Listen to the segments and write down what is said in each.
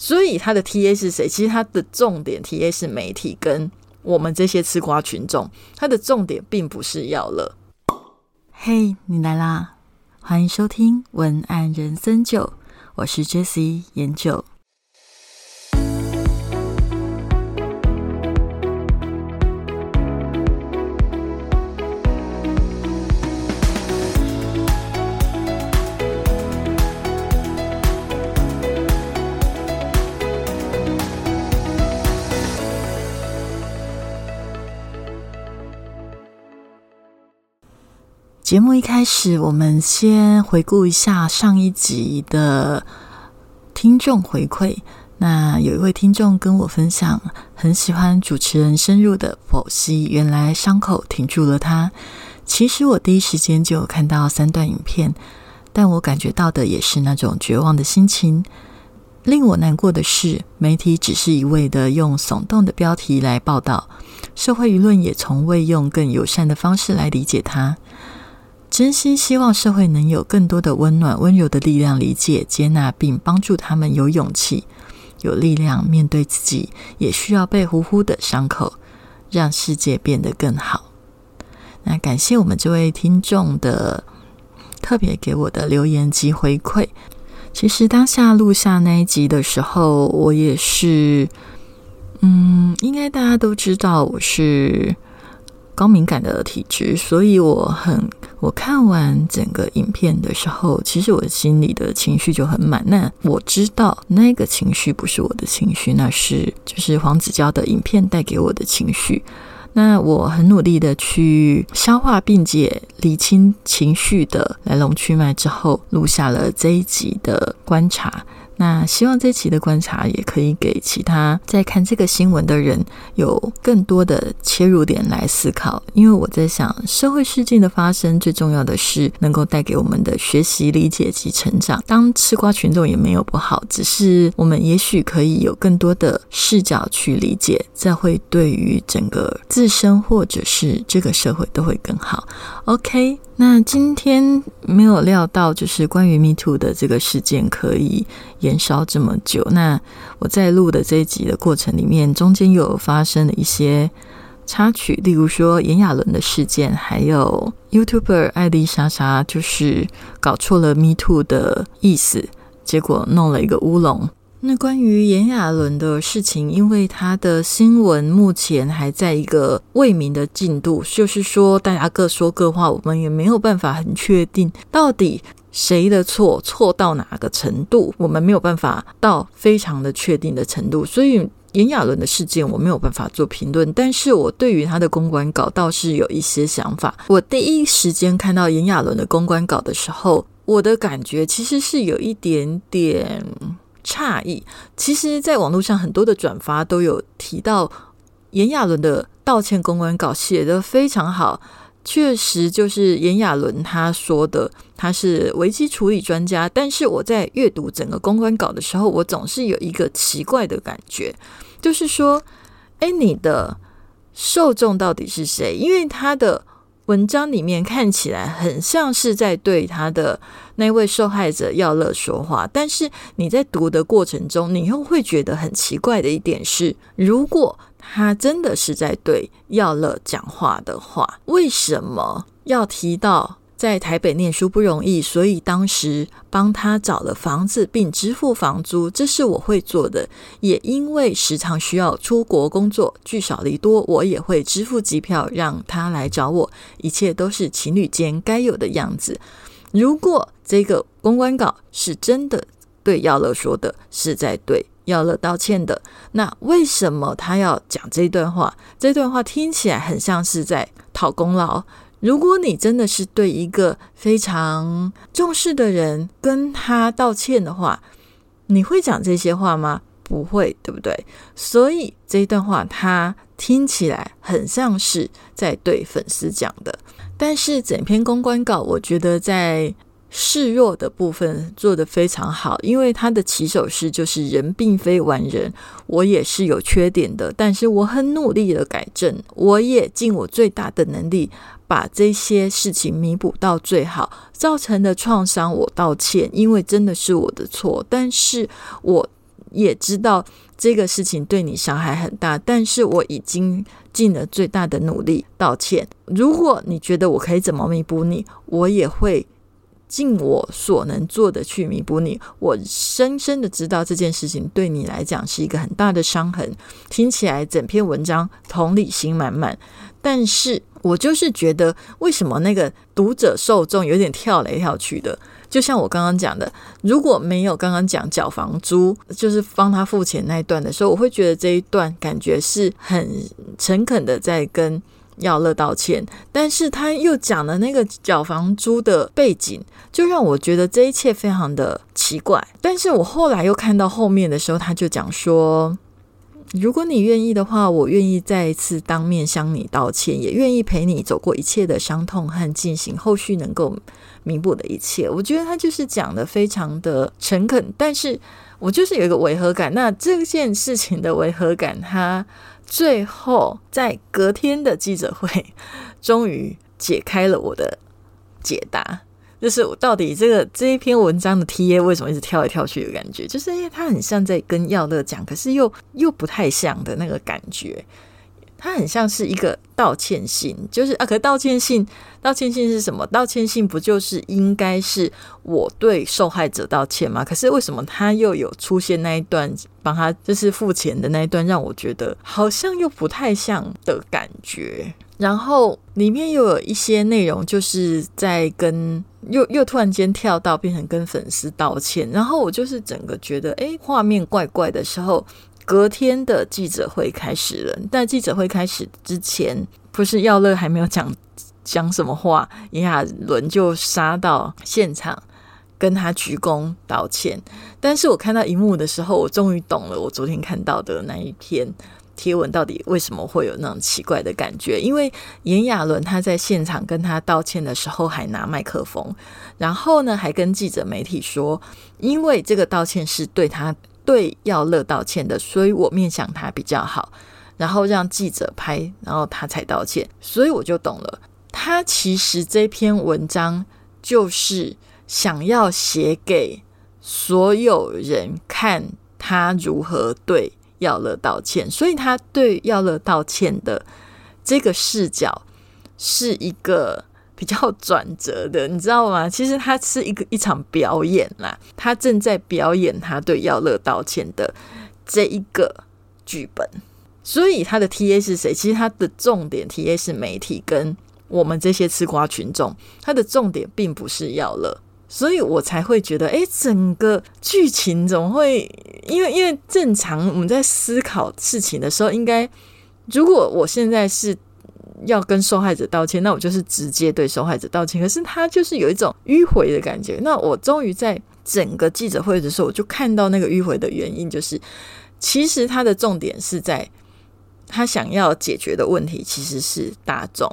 所以他的 T A 是谁？其实他的重点 T A 是媒体跟我们这些吃瓜群众，他的重点并不是要了。嘿，你来啦！欢迎收听文案人生九，我是 Jessie 研九。节目一开始，我们先回顾一下上一集的听众回馈。那有一位听众跟我分享，很喜欢主持人深入的剖析，原来伤口停住了他。其实我第一时间就看到三段影片，但我感觉到的也是那种绝望的心情。令我难过的是，媒体只是一味的用耸动的标题来报道，社会舆论也从未用更友善的方式来理解他。真心希望社会能有更多的温暖、温柔的力量，理解、接纳并帮助他们有勇气、有力量面对自己也需要被呼呼的伤口，让世界变得更好。那感谢我们这位听众的特别给我的留言及回馈。其实当下录下那一集的时候，我也是，嗯，应该大家都知道我是。高敏感的体质，所以我很我看完整个影片的时候，其实我心里的情绪就很满。那我知道那个情绪不是我的情绪，那是就是黄子佼的影片带给我的情绪。那我很努力的去消化并且理清情绪的来龙去脉之后，录下了这一集的观察。那希望这期的观察也可以给其他在看这个新闻的人有更多的切入点来思考，因为我在想，社会事件的发生最重要的是能够带给我们的学习、理解及成长。当吃瓜群众也没有不好，只是我们也许可以有更多的视角去理解，这会对于整个自身或者是这个社会都会更好。OK。那今天没有料到，就是关于 Me Too 的这个事件可以延烧这么久。那我在录的这一集的过程里面，中间又有发生了一些插曲，例如说炎亚纶的事件，还有 YouTuber 艾丽莎莎就是搞错了 Me Too 的意思，结果弄了一个乌龙。那关于炎亚纶的事情，因为他的新闻目前还在一个未明的进度，就是说大家各说各话，我们也没有办法很确定到底谁的错，错到哪个程度，我们没有办法到非常的确定的程度。所以炎亚纶的事件我没有办法做评论，但是我对于他的公关稿倒是有一些想法。我第一时间看到炎亚纶的公关稿的时候，我的感觉其实是有一点点。诧异，其实，在网络上很多的转发都有提到炎亚纶的道歉公关稿写得非常好，确实就是炎亚纶他说的，他是危机处理专家。但是我在阅读整个公关稿的时候，我总是有一个奇怪的感觉，就是说，哎，你的受众到底是谁？因为他的。文章里面看起来很像是在对他的那位受害者耀乐说话，但是你在读的过程中，你又会觉得很奇怪的一点是，如果他真的是在对耀乐讲话的话，为什么要提到？在台北念书不容易，所以当时帮他找了房子并支付房租，这是我会做的。也因为时常需要出国工作，聚少离多，我也会支付机票让他来找我。一切都是情侣间该有的样子。如果这个公关稿是真的对耀乐说的，是在对耀乐道歉的，那为什么他要讲这段话？这段话听起来很像是在讨功劳。如果你真的是对一个非常重视的人跟他道歉的话，你会讲这些话吗？不会，对不对？所以这一段话他听起来很像是在对粉丝讲的，但是整篇公关稿，我觉得在。示弱的部分做得非常好，因为他的起手式就是“人并非完人，我也是有缺点的，但是我很努力的改正，我也尽我最大的能力把这些事情弥补到最好，造成的创伤我道歉，因为真的是我的错，但是我也知道这个事情对你伤害很大，但是我已经尽了最大的努力道歉。如果你觉得我可以怎么弥补你，我也会。尽我所能做的去弥补你，我深深的知道这件事情对你来讲是一个很大的伤痕。听起来整篇文章同理心满满，但是我就是觉得为什么那个读者受众有点跳来跳去的？就像我刚刚讲的，如果没有刚刚讲缴房租，就是帮他付钱那一段的时候，我会觉得这一段感觉是很诚恳的在跟。耀乐道歉，但是他又讲了那个缴房租的背景，就让我觉得这一切非常的奇怪。但是我后来又看到后面的时候，他就讲说，如果你愿意的话，我愿意再一次当面向你道歉，也愿意陪你走过一切的伤痛和进行后续能够弥补的一切。我觉得他就是讲的非常的诚恳，但是我就是有一个违和感。那这件事情的违和感，他。最后，在隔天的记者会，终于解开了我的解答，就是我到底这个这一篇文章的 T A 为什么一直跳来跳去的感觉，就是因为他很像在跟耀乐讲，可是又又不太像的那个感觉。它很像是一个道歉信，就是啊，可道歉信，道歉信是什么？道歉信不就是应该是我对受害者道歉吗？可是为什么他又有出现那一段帮他就是付钱的那一段，让我觉得好像又不太像的感觉。然后里面又有一些内容，就是在跟又又突然间跳到变成跟粉丝道歉，然后我就是整个觉得，哎，画面怪怪的时候。隔天的记者会开始了，但记者会开始之前，不是耀乐还没有讲讲什么话，炎亚纶就杀到现场跟他鞠躬道歉。但是我看到荧幕的时候，我终于懂了，我昨天看到的那一篇贴文到底为什么会有那种奇怪的感觉？因为炎亚纶他在现场跟他道歉的时候，还拿麦克风，然后呢，还跟记者媒体说，因为这个道歉是对他。对耀乐道歉的，所以我面向他比较好，然后让记者拍，然后他才道歉，所以我就懂了。他其实这篇文章就是想要写给所有人看他如何对耀乐道歉，所以他对耀乐道歉的这个视角是一个。比较转折的，你知道吗？其实他是一个一场表演啦，他正在表演他对耀乐道歉的这一个剧本。所以他的 T A 是谁？其实他的重点 T A 是媒体跟我们这些吃瓜群众，他的重点并不是耀乐，所以我才会觉得，哎，整个剧情怎么会？因为因为正常我们在思考事情的时候，应该如果我现在是。要跟受害者道歉，那我就是直接对受害者道歉。可是他就是有一种迂回的感觉。那我终于在整个记者会的时候，我就看到那个迂回的原因，就是其实他的重点是在他想要解决的问题，其实是大众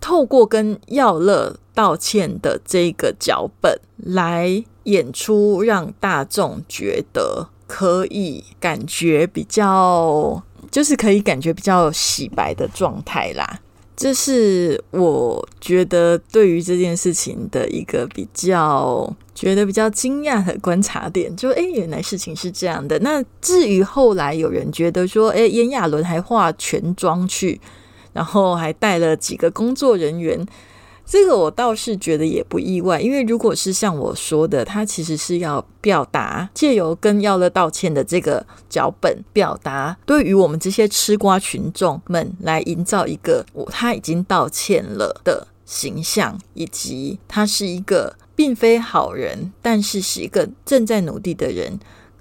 透过跟耀乐道歉的这个脚本来演出，让大众觉得可以感觉比较，就是可以感觉比较洗白的状态啦。这是我觉得对于这件事情的一个比较觉得比较惊讶的观察点，就诶，原来事情是这样的。那至于后来有人觉得说，诶，炎亚纶还化全妆去，然后还带了几个工作人员。这个我倒是觉得也不意外，因为如果是像我说的，他其实是要表达借由跟耀乐道歉的这个脚本，表达对于我们这些吃瓜群众们来营造一个我他已经道歉了的形象，以及他是一个并非好人，但是是一个正在努力的人，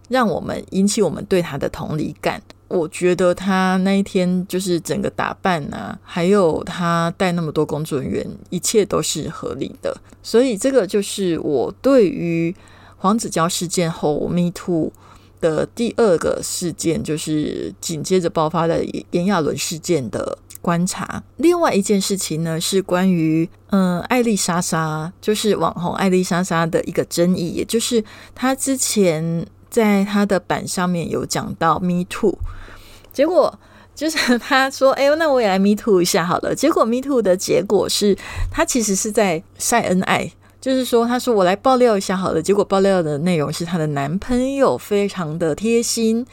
让我们引起我们对他的同理感。我觉得他那一天就是整个打扮啊，还有他带那么多工作人员，一切都是合理的。所以这个就是我对于黄子佼事件后 Me Too 的第二个事件，就是紧接着爆发的炎亚纶事件的观察。另外一件事情呢，是关于嗯艾丽莎莎，就是网红艾丽莎莎的一个争议，也就是他之前。在他的版上面有讲到 Me Too，结果就是他说：“ 哎，那我也来 Me Too 一下好了。”结果 Me Too 的结果是他其实是在晒恩爱，就是说，他说我来爆料一下好了，结果爆料的内容是她的男朋友非常的贴心。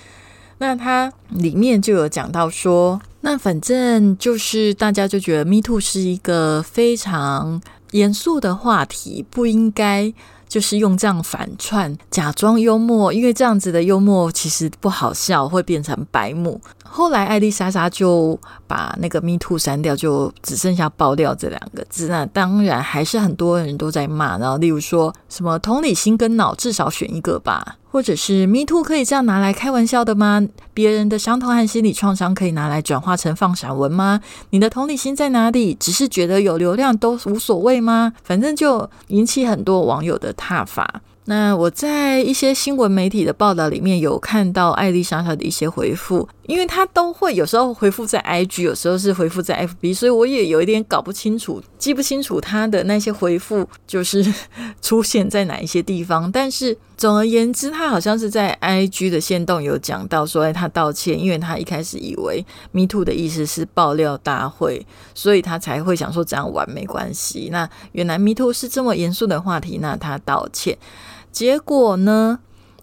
那他里面就有讲到说，那反正就是大家就觉得 Me Too 是一个非常严肃的话题，不应该。就是用这样反串，假装幽默，因为这样子的幽默其实不好笑，会变成白目。后来艾丽莎莎就把那个 “me too” 删掉，就只剩下“爆料”这两个字。那当然还是很多人都在骂，然后例如说什么同理心跟脑至少选一个吧，或者是 “me too” 可以这样拿来开玩笑的吗？别人的伤痛和心理创伤可以拿来转化成放闪文吗？你的同理心在哪里？只是觉得有流量都无所谓吗？反正就引起很多网友的挞伐。那我在一些新闻媒体的报道里面有看到艾丽莎莎的一些回复，因为她都会有时候回复在 IG，有时候是回复在 FB，所以我也有一点搞不清楚，记不清楚她的那些回复就是 出现在哪一些地方。但是总而言之，他好像是在 IG 的线动有讲到说，哎，他道歉，因为他一开始以为 Me Too 的意思是爆料大会，所以他才会想说这样玩没关系。那原来 Me Too 是这么严肃的话题，那他道歉。结果呢，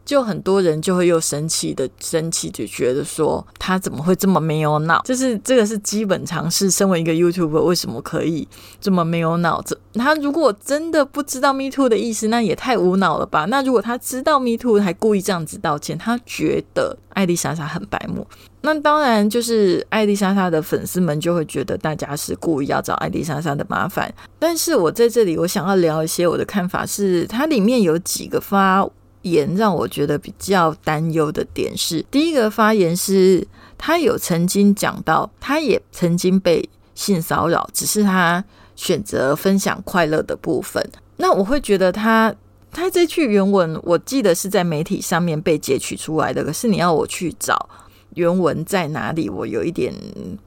就很多人就会又生气的生气，就觉得说他怎么会这么没有脑？就是这个是基本常识。身为一个 YouTuber，为什么可以这么没有脑子？他如果真的不知道 Me Too 的意思，那也太无脑了吧？那如果他知道 Me Too 还故意这样子道歉，他觉得艾丽莎莎很白目。那当然，就是艾丽莎莎的粉丝们就会觉得大家是故意要找艾丽莎莎的麻烦。但是我在这里，我想要聊一些我的看法，是它里面有几个发言让我觉得比较担忧的点是：第一个发言是，他有曾经讲到，他也曾经被性骚扰，只是他选择分享快乐的部分。那我会觉得他他这句原文，我记得是在媒体上面被截取出来的，可是你要我去找。原文在哪里？我有一点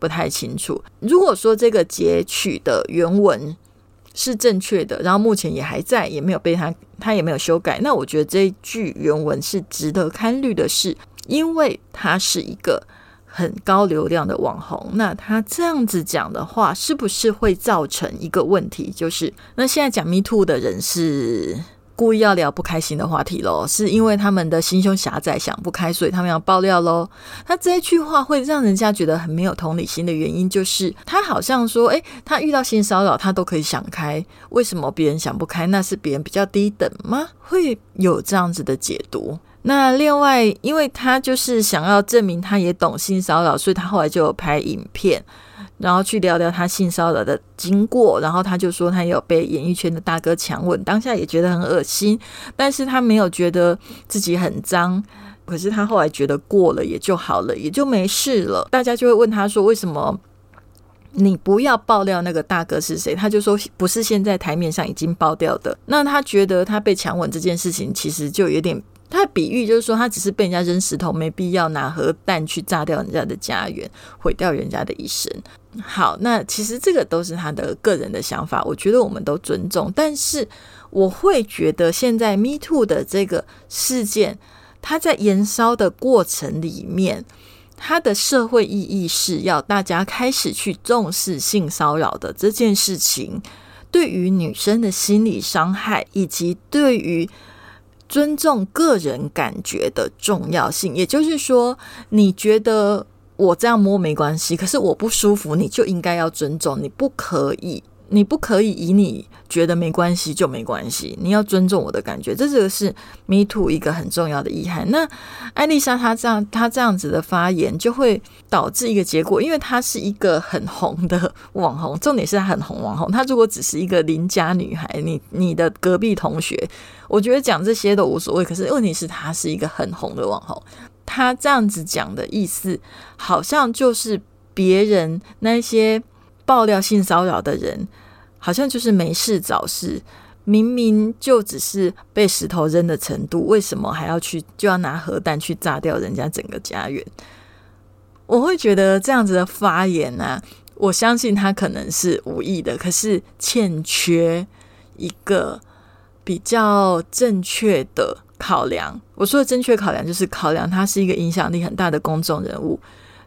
不太清楚。如果说这个截取的原文是正确的，然后目前也还在，也没有被他他也没有修改，那我觉得这一句原文是值得看虑的，是因为他是一个很高流量的网红。那他这样子讲的话，是不是会造成一个问题？就是那现在讲 Me Too 的人是？故意要聊不开心的话题喽，是因为他们的心胸狭窄，想不开，所以他们要爆料喽。他这一句话会让人家觉得很没有同理心的原因，就是他好像说，诶，他遇到性骚扰，他都可以想开，为什么别人想不开？那是别人比较低等吗？会有这样子的解读。那另外，因为他就是想要证明他也懂性骚扰，所以他后来就有拍影片。然后去聊聊他性骚扰的经过，然后他就说他有被演艺圈的大哥强吻，当下也觉得很恶心，但是他没有觉得自己很脏，可是他后来觉得过了也就好了，也就没事了。大家就会问他说，为什么你不要爆料那个大哥是谁？他就说不是现在台面上已经爆掉的。那他觉得他被强吻这件事情，其实就有点。他的比喻就是说，他只是被人家扔石头，没必要拿核弹去炸掉人家的家园，毁掉人家的一生。好，那其实这个都是他的个人的想法，我觉得我们都尊重。但是我会觉得，现在 Me Too 的这个事件，它在燃烧的过程里面，它的社会意义是要大家开始去重视性骚扰的这件事情，对于女生的心理伤害，以及对于。尊重个人感觉的重要性，也就是说，你觉得我这样摸没关系，可是我不舒服，你就应该要尊重，你不可以，你不可以以你觉得没关系就没关系，你要尊重我的感觉，这个是 Me Too 一个很重要的遗憾。那艾丽莎她这样，她这样子的发言就会导致一个结果，因为她是一个很红的网红，重点是她很红网红，她如果只是一个邻家女孩，你你的隔壁同学。我觉得讲这些都无所谓，可是问题是，她是一个很红的网红，她这样子讲的意思，好像就是别人那些爆料性骚扰的人，好像就是没事找事，明明就只是被石头扔的程度，为什么还要去就要拿核弹去炸掉人家整个家园？我会觉得这样子的发言呢，我相信他可能是无意的，可是欠缺一个。比较正确的考量，我说的正确考量就是考量他是一个影响力很大的公众人物，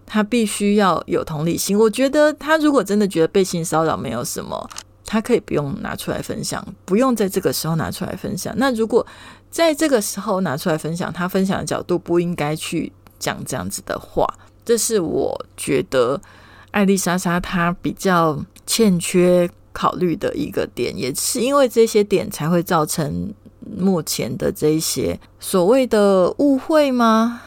他必须要有同理心。我觉得他如果真的觉得被性骚扰没有什么，他可以不用拿出来分享，不用在这个时候拿出来分享。那如果在这个时候拿出来分享，他分享的角度不应该去讲这样子的话，这是我觉得艾丽莎莎她比较欠缺考虑的一个点，也是因为这些点才会造成目前的这一些所谓的误会吗？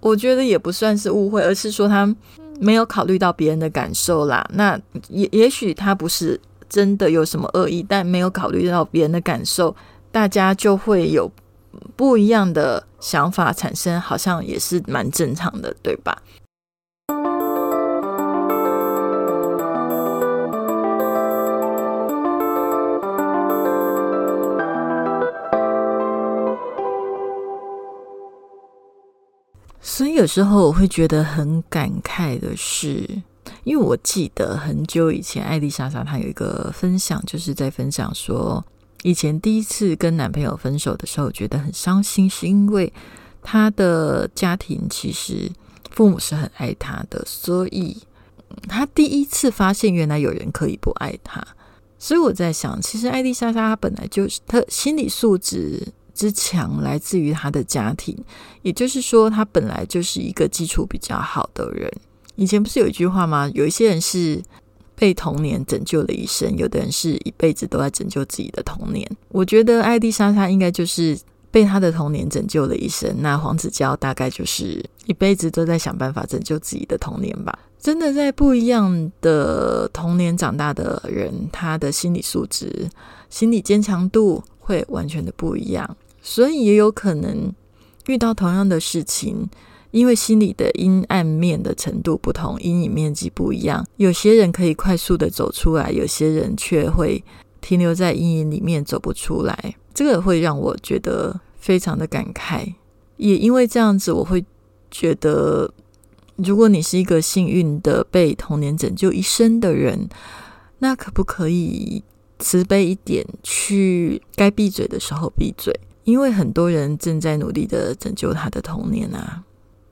我觉得也不算是误会，而是说他没有考虑到别人的感受啦。那也也许他不是。真的有什么恶意，但没有考虑到别人的感受，大家就会有不一样的想法产生，好像也是蛮正常的，对吧？所以有时候我会觉得很感慨的是。因为我记得很久以前，艾丽莎莎她有一个分享，就是在分享说，以前第一次跟男朋友分手的时候，觉得很伤心，是因为她的家庭其实父母是很爱她的，所以她第一次发现原来有人可以不爱她。所以我在想，其实艾丽莎莎她本来就是她心理素质之强，来自于她的家庭，也就是说，她本来就是一个基础比较好的人。以前不是有一句话吗？有一些人是被童年拯救了一生，有的人是一辈子都在拯救自己的童年。我觉得艾丽莎莎应该就是被她的童年拯救了一生。那黄子佼大概就是一辈子都在想办法拯救自己的童年吧。真的，在不一样的童年长大的人，他的心理素质、心理坚强度会完全的不一样，所以也有可能遇到同样的事情。因为心理的阴暗面的程度不同，阴影面积不一样，有些人可以快速的走出来，有些人却会停留在阴影里面走不出来。这个会让我觉得非常的感慨。也因为这样子，我会觉得，如果你是一个幸运的被童年拯救一生的人，那可不可以慈悲一点，去该闭嘴的时候闭嘴？因为很多人正在努力的拯救他的童年啊。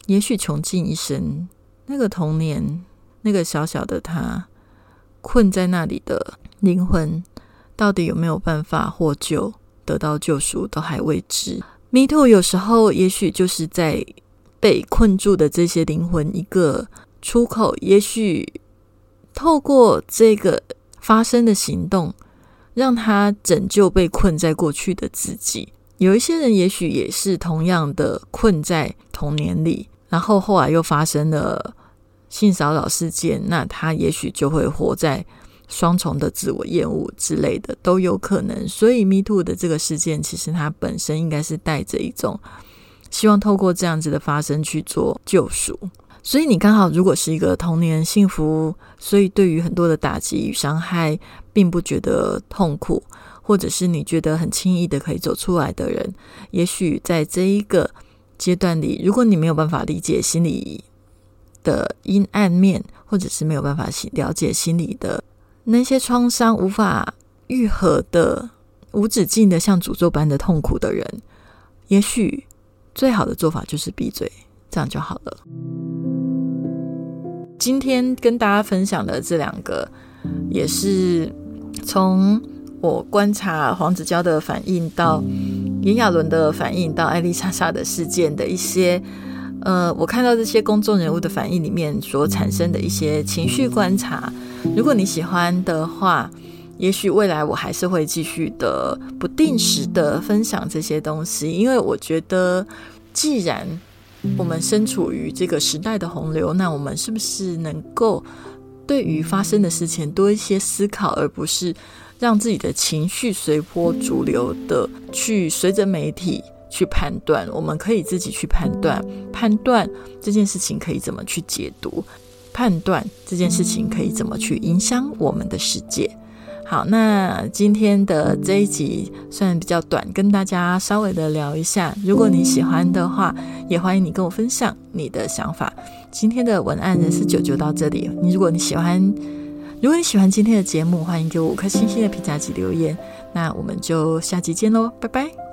也许穷尽一生，那个童年，那个小小的他，困在那里的灵魂，到底有没有办法获救、得到救赎，都还未知。迷途有时候，也许就是在被困住的这些灵魂一个出口。也许透过这个发生的行动，让他拯救被困在过去的自己。有一些人，也许也是同样的困在童年里。然后后来又发生了性骚扰事件，那他也许就会活在双重的自我厌恶之类的都有可能。所以，Me Too 的这个事件，其实它本身应该是带着一种希望透过这样子的发生去做救赎。所以，你刚好如果是一个童年幸福，所以对于很多的打击与伤害并不觉得痛苦，或者是你觉得很轻易的可以走出来的人，也许在这一个。阶段里，如果你没有办法理解心理的阴暗面，或者是没有办法了解心理的那些创伤无法愈合的无止境的像诅咒般的痛苦的人，也许最好的做法就是闭嘴，这样就好了。今天跟大家分享的这两个，也是从我观察黄子佼的反应到。炎亚纶的反应到艾丽莎莎的事件的一些，呃，我看到这些公众人物的反应里面所产生的一些情绪观察，如果你喜欢的话，也许未来我还是会继续的不定时的分享这些东西，因为我觉得，既然我们身处于这个时代的洪流，那我们是不是能够对于发生的事情多一些思考，而不是。让自己的情绪随波逐流的去随着媒体去判断，我们可以自己去判断，判断这件事情可以怎么去解读，判断这件事情可以怎么去影响我们的世界。好，那今天的这一集虽然比较短，跟大家稍微的聊一下。如果你喜欢的话，也欢迎你跟我分享你的想法。今天的文案人是九九到这里。你如果你喜欢。如果你喜欢今天的节目，欢迎给我五颗星星的评价及留言。那我们就下集见喽，拜拜。